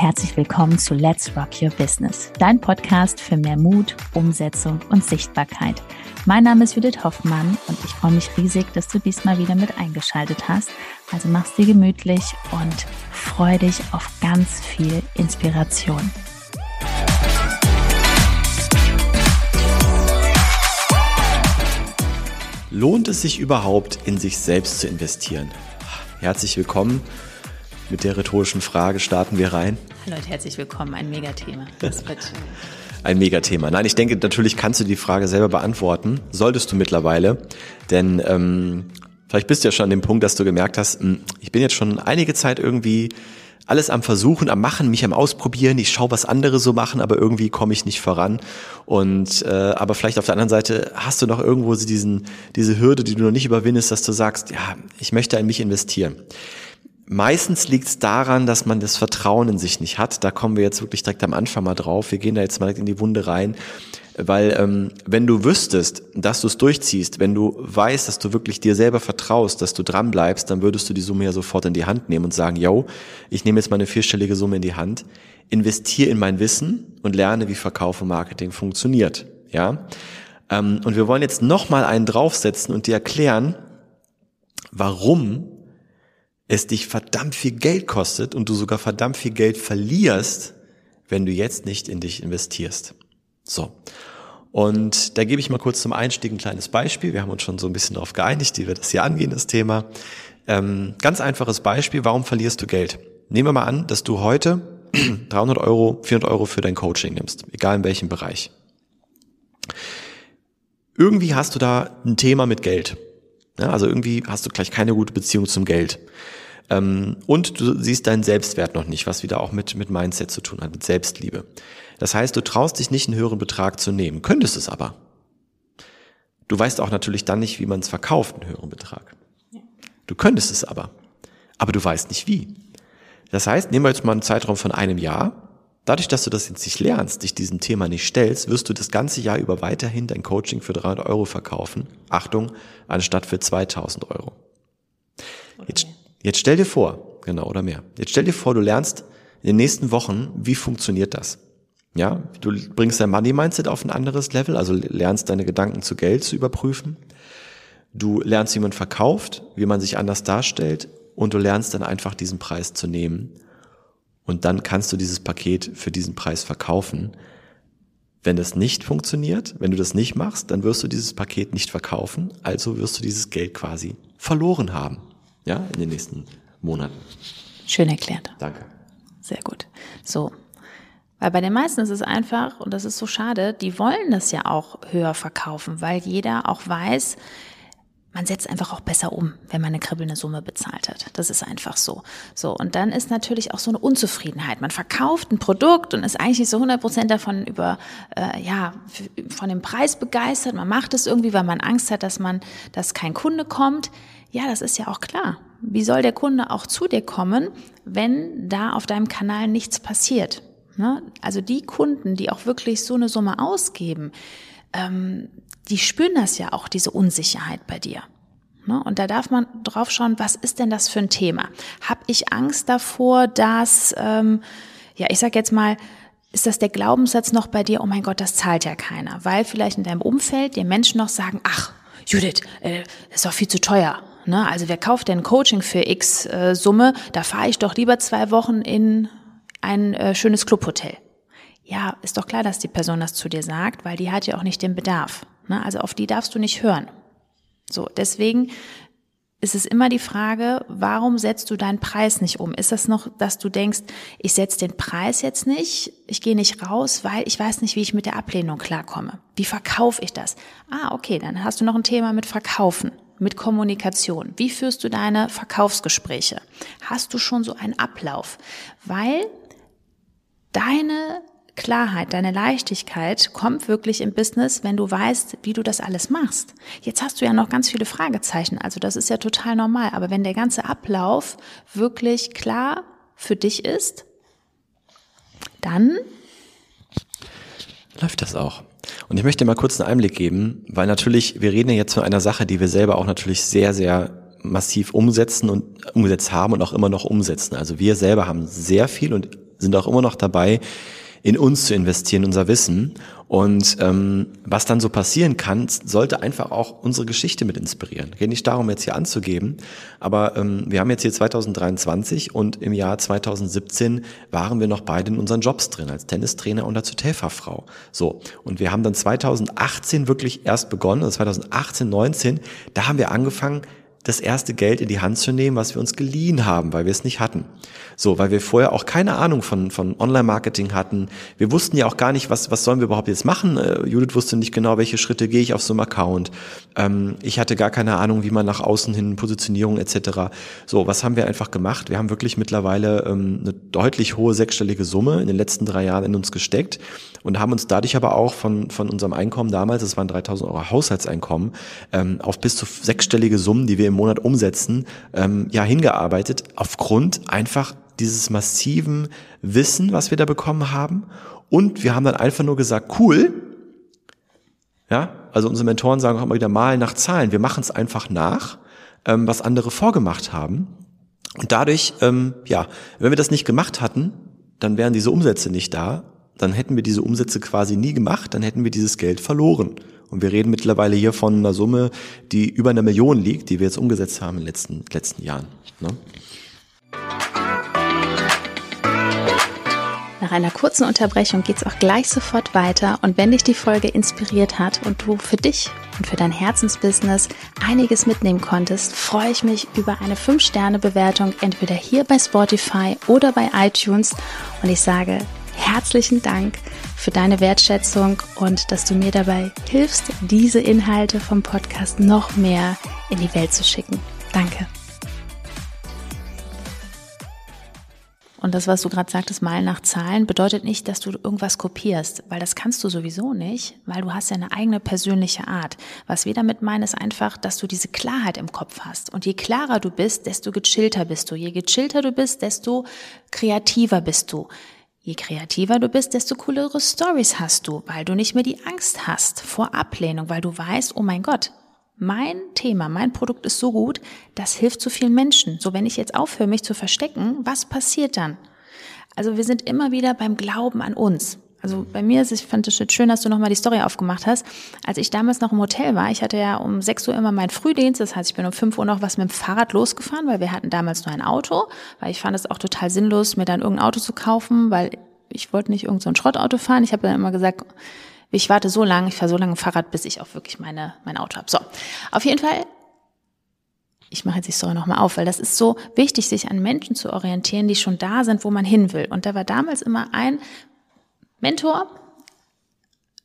herzlich willkommen zu Let's Rock Your Business, dein Podcast für mehr Mut, Umsetzung und Sichtbarkeit. Mein Name ist Judith Hoffmann und ich freue mich riesig, dass du diesmal wieder mit eingeschaltet hast. Also mach's dir gemütlich und freu dich auf ganz viel Inspiration. Lohnt es sich überhaupt, in sich selbst zu investieren? Herzlich willkommen mit der rhetorischen Frage starten wir rein. Hallo und herzlich willkommen, ein Megathema. Das wird ein Megathema. Nein, ich denke, natürlich kannst du die Frage selber beantworten. Solltest du mittlerweile. Denn ähm, vielleicht bist du ja schon an dem Punkt, dass du gemerkt hast, hm, ich bin jetzt schon einige Zeit irgendwie alles am Versuchen, am Machen, mich am Ausprobieren. Ich schaue, was andere so machen, aber irgendwie komme ich nicht voran. Und äh, aber vielleicht auf der anderen Seite hast du noch irgendwo diesen, diese Hürde, die du noch nicht überwindest, dass du sagst, ja, ich möchte in mich investieren. Meistens liegt es daran, dass man das Vertrauen in sich nicht hat. Da kommen wir jetzt wirklich direkt am Anfang mal drauf. Wir gehen da jetzt mal direkt in die Wunde rein. Weil ähm, wenn du wüsstest, dass du es durchziehst, wenn du weißt, dass du wirklich dir selber vertraust, dass du dran bleibst, dann würdest du die Summe ja sofort in die Hand nehmen und sagen, yo, ich nehme jetzt mal eine vierstellige Summe in die Hand, investiere in mein Wissen und lerne, wie Verkauf und Marketing funktioniert. Ja, ähm, und wir wollen jetzt noch mal einen draufsetzen und dir erklären, warum es dich verdammt viel Geld kostet und du sogar verdammt viel Geld verlierst, wenn du jetzt nicht in dich investierst. So. Und da gebe ich mal kurz zum Einstieg ein kleines Beispiel. Wir haben uns schon so ein bisschen darauf geeinigt, wie wir das hier angehen, das Thema. Ähm, ganz einfaches Beispiel. Warum verlierst du Geld? Nehmen wir mal an, dass du heute 300 Euro, 400 Euro für dein Coaching nimmst, egal in welchem Bereich. Irgendwie hast du da ein Thema mit Geld. Ja, also irgendwie hast du gleich keine gute Beziehung zum Geld. Ähm, und du siehst deinen Selbstwert noch nicht, was wieder auch mit, mit Mindset zu tun hat, mit Selbstliebe. Das heißt, du traust dich nicht, einen höheren Betrag zu nehmen, könntest es aber. Du weißt auch natürlich dann nicht, wie man es verkauft, einen höheren Betrag. Du könntest es aber, aber du weißt nicht wie. Das heißt, nehmen wir jetzt mal einen Zeitraum von einem Jahr. Dadurch, dass du das jetzt nicht lernst, dich diesem Thema nicht stellst, wirst du das ganze Jahr über weiterhin dein Coaching für 300 Euro verkaufen. Achtung, anstatt für 2000 Euro. Jetzt, Jetzt stell dir vor, genau, oder mehr. Jetzt stell dir vor, du lernst in den nächsten Wochen, wie funktioniert das? Ja, du bringst dein Money Mindset auf ein anderes Level, also lernst deine Gedanken zu Geld zu überprüfen. Du lernst, wie man verkauft, wie man sich anders darstellt und du lernst dann einfach diesen Preis zu nehmen. Und dann kannst du dieses Paket für diesen Preis verkaufen. Wenn das nicht funktioniert, wenn du das nicht machst, dann wirst du dieses Paket nicht verkaufen, also wirst du dieses Geld quasi verloren haben ja, in den nächsten Monaten. Schön erklärt. Danke. Sehr gut. So. Weil bei den meisten ist es einfach, und das ist so schade, die wollen das ja auch höher verkaufen, weil jeder auch weiß, man setzt einfach auch besser um, wenn man eine kribbelnde Summe bezahlt hat. Das ist einfach so. So. Und dann ist natürlich auch so eine Unzufriedenheit. Man verkauft ein Produkt und ist eigentlich nicht so 100 Prozent davon über, äh, ja, von dem Preis begeistert. Man macht es irgendwie, weil man Angst hat, dass man, dass kein Kunde kommt. Ja, das ist ja auch klar. Wie soll der Kunde auch zu dir kommen, wenn da auf deinem Kanal nichts passiert? Ne? Also die Kunden, die auch wirklich so eine Summe ausgeben, ähm, die spüren das ja auch, diese Unsicherheit bei dir. Ne? Und da darf man drauf schauen, was ist denn das für ein Thema? Hab ich Angst davor, dass, ähm, ja, ich sag jetzt mal, ist das der Glaubenssatz noch bei dir, oh mein Gott, das zahlt ja keiner, weil vielleicht in deinem Umfeld dir Menschen noch sagen, ach, Judith, äh, ist doch viel zu teuer. Ne? Also wer kauft denn Coaching für X äh, Summe? Da fahre ich doch lieber zwei Wochen in ein äh, schönes Clubhotel. Ja, ist doch klar, dass die Person das zu dir sagt, weil die hat ja auch nicht den Bedarf. Ne? Also auf die darfst du nicht hören. So, deswegen ist es immer die Frage, warum setzt du deinen Preis nicht um? Ist das noch, dass du denkst, ich setze den Preis jetzt nicht, ich gehe nicht raus, weil ich weiß nicht, wie ich mit der Ablehnung klarkomme. Wie verkaufe ich das? Ah, okay, dann hast du noch ein Thema mit Verkaufen mit Kommunikation? Wie führst du deine Verkaufsgespräche? Hast du schon so einen Ablauf? Weil deine Klarheit, deine Leichtigkeit kommt wirklich im Business, wenn du weißt, wie du das alles machst. Jetzt hast du ja noch ganz viele Fragezeichen, also das ist ja total normal. Aber wenn der ganze Ablauf wirklich klar für dich ist, dann läuft das auch. Und ich möchte mal kurz einen Einblick geben, weil natürlich, wir reden ja jetzt von einer Sache, die wir selber auch natürlich sehr, sehr massiv umsetzen und umgesetzt haben und auch immer noch umsetzen. Also wir selber haben sehr viel und sind auch immer noch dabei, in uns zu investieren, unser Wissen. Und ähm, was dann so passieren kann, sollte einfach auch unsere Geschichte mit inspirieren. Geht nicht darum, jetzt hier anzugeben, aber ähm, wir haben jetzt hier 2023 und im Jahr 2017 waren wir noch beide in unseren Jobs drin, als Tennistrainer und als Hotelfachfrau. So, und wir haben dann 2018 wirklich erst begonnen, also 2018, 19, da haben wir angefangen, das erste Geld in die Hand zu nehmen, was wir uns geliehen haben, weil wir es nicht hatten. So, weil wir vorher auch keine Ahnung von, von Online-Marketing hatten. Wir wussten ja auch gar nicht, was, was sollen wir überhaupt jetzt machen. Äh, Judith wusste nicht genau, welche Schritte gehe ich auf so einem Account. Ähm, ich hatte gar keine Ahnung, wie man nach außen hin Positionierung etc. So, was haben wir einfach gemacht? Wir haben wirklich mittlerweile ähm, eine deutlich hohe sechsstellige Summe in den letzten drei Jahren in uns gesteckt und haben uns dadurch aber auch von, von unserem Einkommen damals, das waren 3000 Euro Haushaltseinkommen, ähm, auf bis zu sechsstellige Summen, die wir im Monat umsetzen, ähm, ja hingearbeitet, aufgrund einfach dieses massiven Wissen, was wir da bekommen haben. Und wir haben dann einfach nur gesagt, cool, ja, also unsere Mentoren sagen auch immer wieder mal nach Zahlen. Wir machen es einfach nach, ähm, was andere vorgemacht haben. Und dadurch, ähm, ja, wenn wir das nicht gemacht hatten, dann wären diese Umsätze nicht da dann hätten wir diese Umsätze quasi nie gemacht, dann hätten wir dieses Geld verloren. Und wir reden mittlerweile hier von einer Summe, die über einer Million liegt, die wir jetzt umgesetzt haben in den letzten, letzten Jahren. Ne? Nach einer kurzen Unterbrechung geht es auch gleich sofort weiter. Und wenn dich die Folge inspiriert hat und du für dich und für dein Herzensbusiness einiges mitnehmen konntest, freue ich mich über eine 5-Sterne-Bewertung entweder hier bei Spotify oder bei iTunes. Und ich sage herzlichen Dank für deine Wertschätzung und dass du mir dabei hilfst, diese Inhalte vom Podcast noch mehr in die Welt zu schicken. Danke. Und das, was du gerade sagtest, mal nach Zahlen, bedeutet nicht, dass du irgendwas kopierst, weil das kannst du sowieso nicht, weil du hast ja eine eigene persönliche Art. Was wir damit meinen, ist einfach, dass du diese Klarheit im Kopf hast. Und je klarer du bist, desto gechillter bist du. Je gechillter du bist, desto kreativer bist du. Je kreativer du bist, desto coolere Stories hast du, weil du nicht mehr die Angst hast vor Ablehnung, weil du weißt, oh mein Gott, mein Thema, mein Produkt ist so gut, das hilft so vielen Menschen. So, wenn ich jetzt aufhöre, mich zu verstecken, was passiert dann? Also wir sind immer wieder beim Glauben an uns. Also bei mir ist es, ich fand es schön, dass du nochmal die Story aufgemacht hast. Als ich damals noch im Hotel war, ich hatte ja um 6 Uhr immer meinen Frühdienst, das heißt, ich bin um 5 Uhr noch was mit dem Fahrrad losgefahren, weil wir hatten damals nur ein Auto, weil ich fand es auch total sinnlos, mir dann irgendein Auto zu kaufen, weil ich wollte nicht irgendein so Schrottauto fahren. Ich habe dann immer gesagt, ich warte so lange, ich fahre so lange Fahrrad, bis ich auch wirklich meine, mein Auto habe. So, auf jeden Fall ich mache jetzt die Story nochmal auf, weil das ist so wichtig, sich an Menschen zu orientieren, die schon da sind, wo man hin will. Und da war damals immer ein Mentor,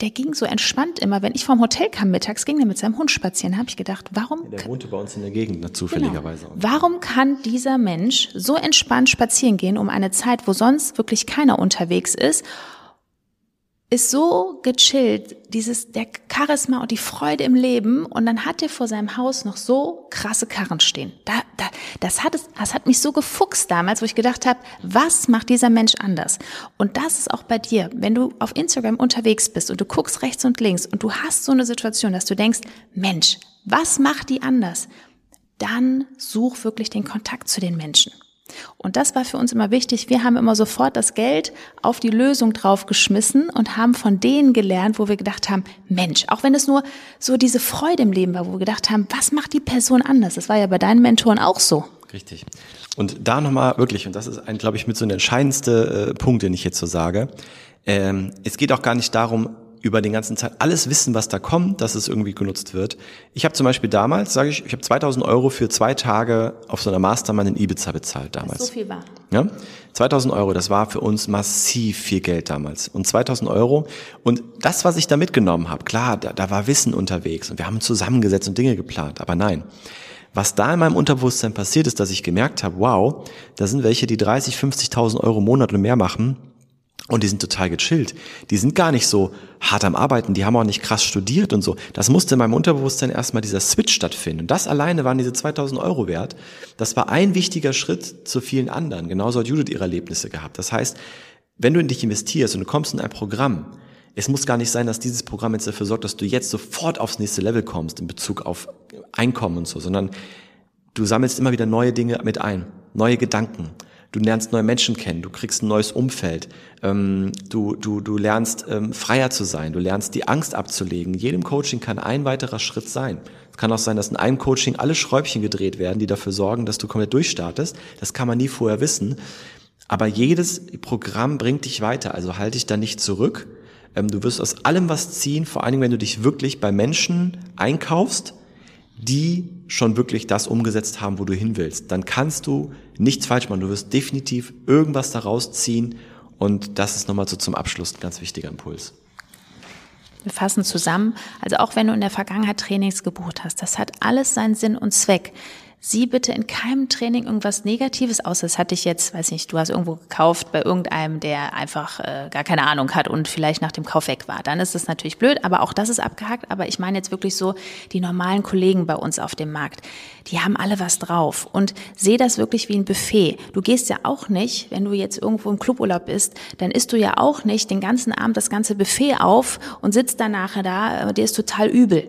der ging so entspannt immer. Wenn ich vom Hotel kam mittags, ging er mit seinem Hund spazieren. Da habe ich gedacht, warum? Der wohnte bei uns in der Gegend, ne, zufälligerweise. Genau. Warum kann dieser Mensch so entspannt spazieren gehen um eine Zeit, wo sonst wirklich keiner unterwegs ist ist so gechillt, dieses, der Charisma und die Freude im Leben und dann hat er vor seinem Haus noch so krasse Karren stehen. Da, da, das, hat es, das hat mich so gefuchst damals, wo ich gedacht habe, was macht dieser Mensch anders? Und das ist auch bei dir, wenn du auf Instagram unterwegs bist und du guckst rechts und links und du hast so eine Situation, dass du denkst, Mensch, was macht die anders? Dann such wirklich den Kontakt zu den Menschen. Und das war für uns immer wichtig. Wir haben immer sofort das Geld auf die Lösung draufgeschmissen und haben von denen gelernt, wo wir gedacht haben, Mensch, auch wenn es nur so diese Freude im Leben war, wo wir gedacht haben, was macht die Person anders? Das war ja bei deinen Mentoren auch so. Richtig. Und da nochmal wirklich, und das ist ein, glaube ich, mit so der entscheidendste äh, Punkt, den ich jetzt so sage. Ähm, es geht auch gar nicht darum, über den ganzen Zeit alles wissen, was da kommt, dass es irgendwie genutzt wird. Ich habe zum Beispiel damals, sage ich, ich habe 2000 Euro für zwei Tage auf so einer Mastermind in Ibiza bezahlt damals. so viel war. Ja, 2000 Euro, das war für uns massiv viel Geld damals. Und 2000 Euro und das, was ich da mitgenommen habe, klar, da, da war Wissen unterwegs und wir haben zusammengesetzt und Dinge geplant, aber nein. Was da in meinem Unterbewusstsein passiert ist, dass ich gemerkt habe, wow, da sind welche, die 30, 50.000 Euro im Monat und mehr machen und die sind total gechillt. Die sind gar nicht so hart am Arbeiten, die haben auch nicht krass studiert und so. Das musste in meinem Unterbewusstsein erstmal dieser Switch stattfinden. Und das alleine waren diese 2000 Euro wert. Das war ein wichtiger Schritt zu vielen anderen. Genauso hat Judith ihre Erlebnisse gehabt. Das heißt, wenn du in dich investierst und du kommst in ein Programm, es muss gar nicht sein, dass dieses Programm jetzt dafür sorgt, dass du jetzt sofort aufs nächste Level kommst in Bezug auf Einkommen und so, sondern du sammelst immer wieder neue Dinge mit ein, neue Gedanken, Du lernst neue Menschen kennen, du kriegst ein neues Umfeld, ähm, du, du, du lernst ähm, freier zu sein, du lernst die Angst abzulegen. Jedem Coaching kann ein weiterer Schritt sein. Es kann auch sein, dass in einem Coaching alle Schräubchen gedreht werden, die dafür sorgen, dass du komplett durchstartest. Das kann man nie vorher wissen. Aber jedes Programm bringt dich weiter, also halte dich da nicht zurück. Ähm, du wirst aus allem was ziehen, vor allen Dingen, wenn du dich wirklich bei Menschen einkaufst, die schon wirklich das umgesetzt haben, wo du hin willst, dann kannst du nichts falsch machen. Du wirst definitiv irgendwas daraus ziehen und das ist nochmal so zum Abschluss ein ganz wichtiger Impuls. Wir fassen zusammen. Also auch wenn du in der Vergangenheit Trainings gebucht hast, das hat alles seinen Sinn und Zweck sieh bitte in keinem Training irgendwas Negatives aus. Das hatte ich jetzt, weiß nicht, du hast irgendwo gekauft bei irgendeinem, der einfach äh, gar keine Ahnung hat und vielleicht nach dem Kauf weg war. Dann ist das natürlich blöd, aber auch das ist abgehakt. Aber ich meine jetzt wirklich so die normalen Kollegen bei uns auf dem Markt, die haben alle was drauf und sehe das wirklich wie ein Buffet. Du gehst ja auch nicht, wenn du jetzt irgendwo im Cluburlaub bist, dann isst du ja auch nicht den ganzen Abend das ganze Buffet auf und sitzt dann nachher da, äh, dir ist total übel.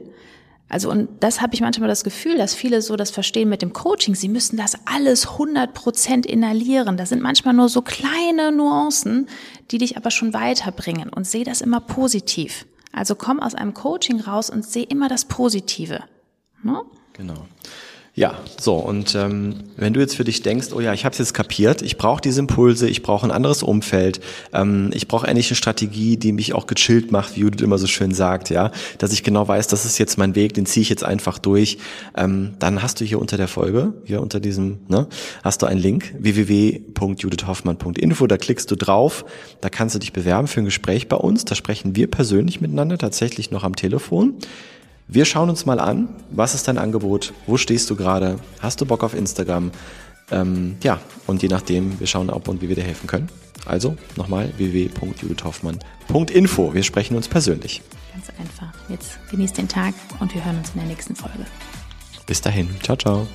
Also und das habe ich manchmal das Gefühl, dass viele so das verstehen mit dem Coaching. Sie müssen das alles 100 Prozent inhalieren. Das sind manchmal nur so kleine Nuancen, die dich aber schon weiterbringen. Und sehe das immer positiv. Also komm aus einem Coaching raus und sehe immer das Positive. Ne? Genau. Ja, so und ähm, wenn du jetzt für dich denkst, oh ja, ich habe es jetzt kapiert, ich brauche diese Impulse, ich brauche ein anderes Umfeld, ähm, ich brauche endlich eine Strategie, die mich auch gechillt macht, wie Judith immer so schön sagt, ja, dass ich genau weiß, das ist jetzt mein Weg, den ziehe ich jetzt einfach durch, ähm, dann hast du hier unter der Folge, hier unter diesem, ne, hast du einen Link www.judithhoffmann.info, da klickst du drauf, da kannst du dich bewerben für ein Gespräch bei uns, da sprechen wir persönlich miteinander, tatsächlich noch am Telefon. Wir schauen uns mal an, was ist dein Angebot, wo stehst du gerade, hast du Bock auf Instagram? Ähm, ja, und je nachdem, wir schauen, ob und wie wir dir helfen können. Also nochmal www.judithhoffmann.info. Wir sprechen uns persönlich. Ganz einfach. Jetzt genießt den Tag und wir hören uns in der nächsten Folge. Bis dahin. Ciao, ciao.